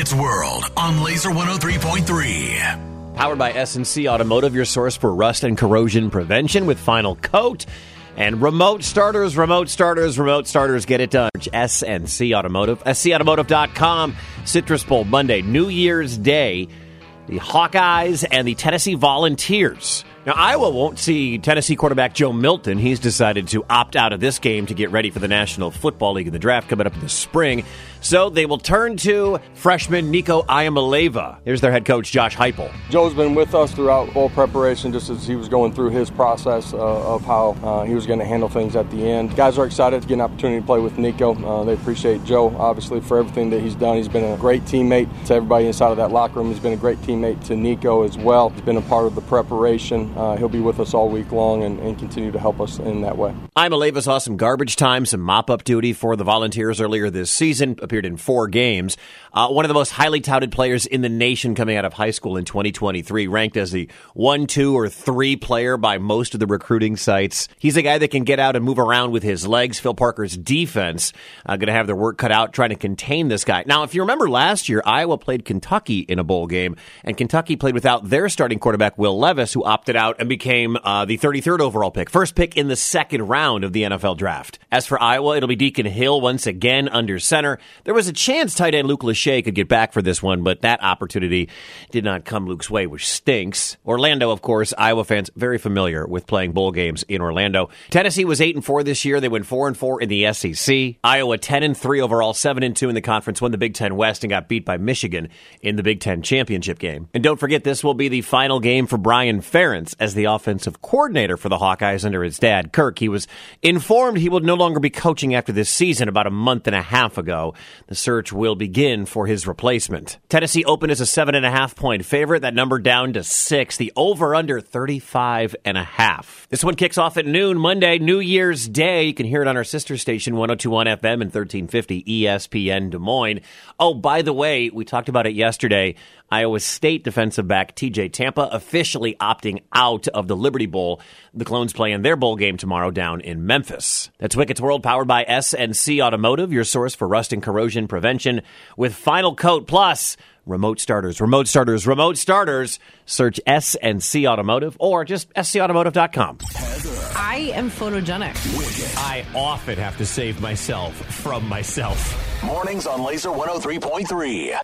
Wicket's World on Laser 103.3. Powered by SNC Automotive, your source for rust and corrosion prevention with Final Coat. And remote starters, remote starters, remote starters, get it done. SNC Automotive, scautomotive.com. Citrus Bowl Monday, New Year's Day. The Hawkeyes and the Tennessee Volunteers now, Iowa won't see Tennessee quarterback Joe Milton. He's decided to opt out of this game to get ready for the National Football League in the draft coming up in the spring. So they will turn to freshman Nico Iamaleava. Here's their head coach, Josh Heupel. Joe's been with us throughout full preparation, just as he was going through his process uh, of how uh, he was going to handle things at the end. Guys are excited to get an opportunity to play with Nico. Uh, they appreciate Joe, obviously, for everything that he's done. He's been a great teammate to everybody inside of that locker room. He's been a great teammate to Nico as well. He's been a part of the preparation. Uh, he'll be with us all week long and, and, continue to help us in that way. Iamaleava saw some garbage time, some mop up duty for the Volunteers earlier this season, appeared in four games. Uh, one of the most highly touted players in the nation coming out of high school in 2023, ranked as the one, two, or three player by most of the recruiting sites. He's a guy that can get out and move around with his legs. Phil Parker's defense uh, going to have their work cut out trying to contain this guy. Now, if you remember last year, Iowa played Kentucky in a bowl game, and Kentucky played without their starting quarterback, Will Levis, who opted out and became uh, the 33rd overall pick, first pick in the second round of the NFL draft. As for Iowa, it'll be Deacon Hill once again under center. There was a chance tight end Luke Lachey could get back for this one, but that opportunity did not come Luke's way, which stinks. Orlando, of course, Iowa fans very familiar with playing bowl games in Orlando. Tennessee was eight and four this year. They went four and four in the SEC. Iowa ten and three overall, seven and two in the conference. Won the Big Ten West and got beat by Michigan in the Big Ten championship game. And don't forget, this will be the final game for Brian Ferentz as the offensive coordinator for the Hawkeyes under his dad, Kirk. He was informed he will no longer be coaching after this season about a month and a half ago. The search will begin for his replacement. Tennessee opened as a seven and a half point favorite. That number down to six. The over under 35 and a half. This one kicks off at noon Monday, New Year's Day. You can hear it on our sister station, 1021 FM and 1350 ESPN Des Moines. Oh, by the way, we talked about it yesterday. Iowa State defensive back TJ Tampa officially opting out of the Liberty Bowl. The Clones play in their bowl game tomorrow down in Memphis. That's Wicket's World powered by SNC Automotive, your source for rust and corrosion prevention with Final Coat Plus. Remote starters, remote starters, remote starters. Search SNC Automotive or just scautomotive.com. I am photogenic. Wicket. I often have to save myself from myself. Mornings on Laser 103.3.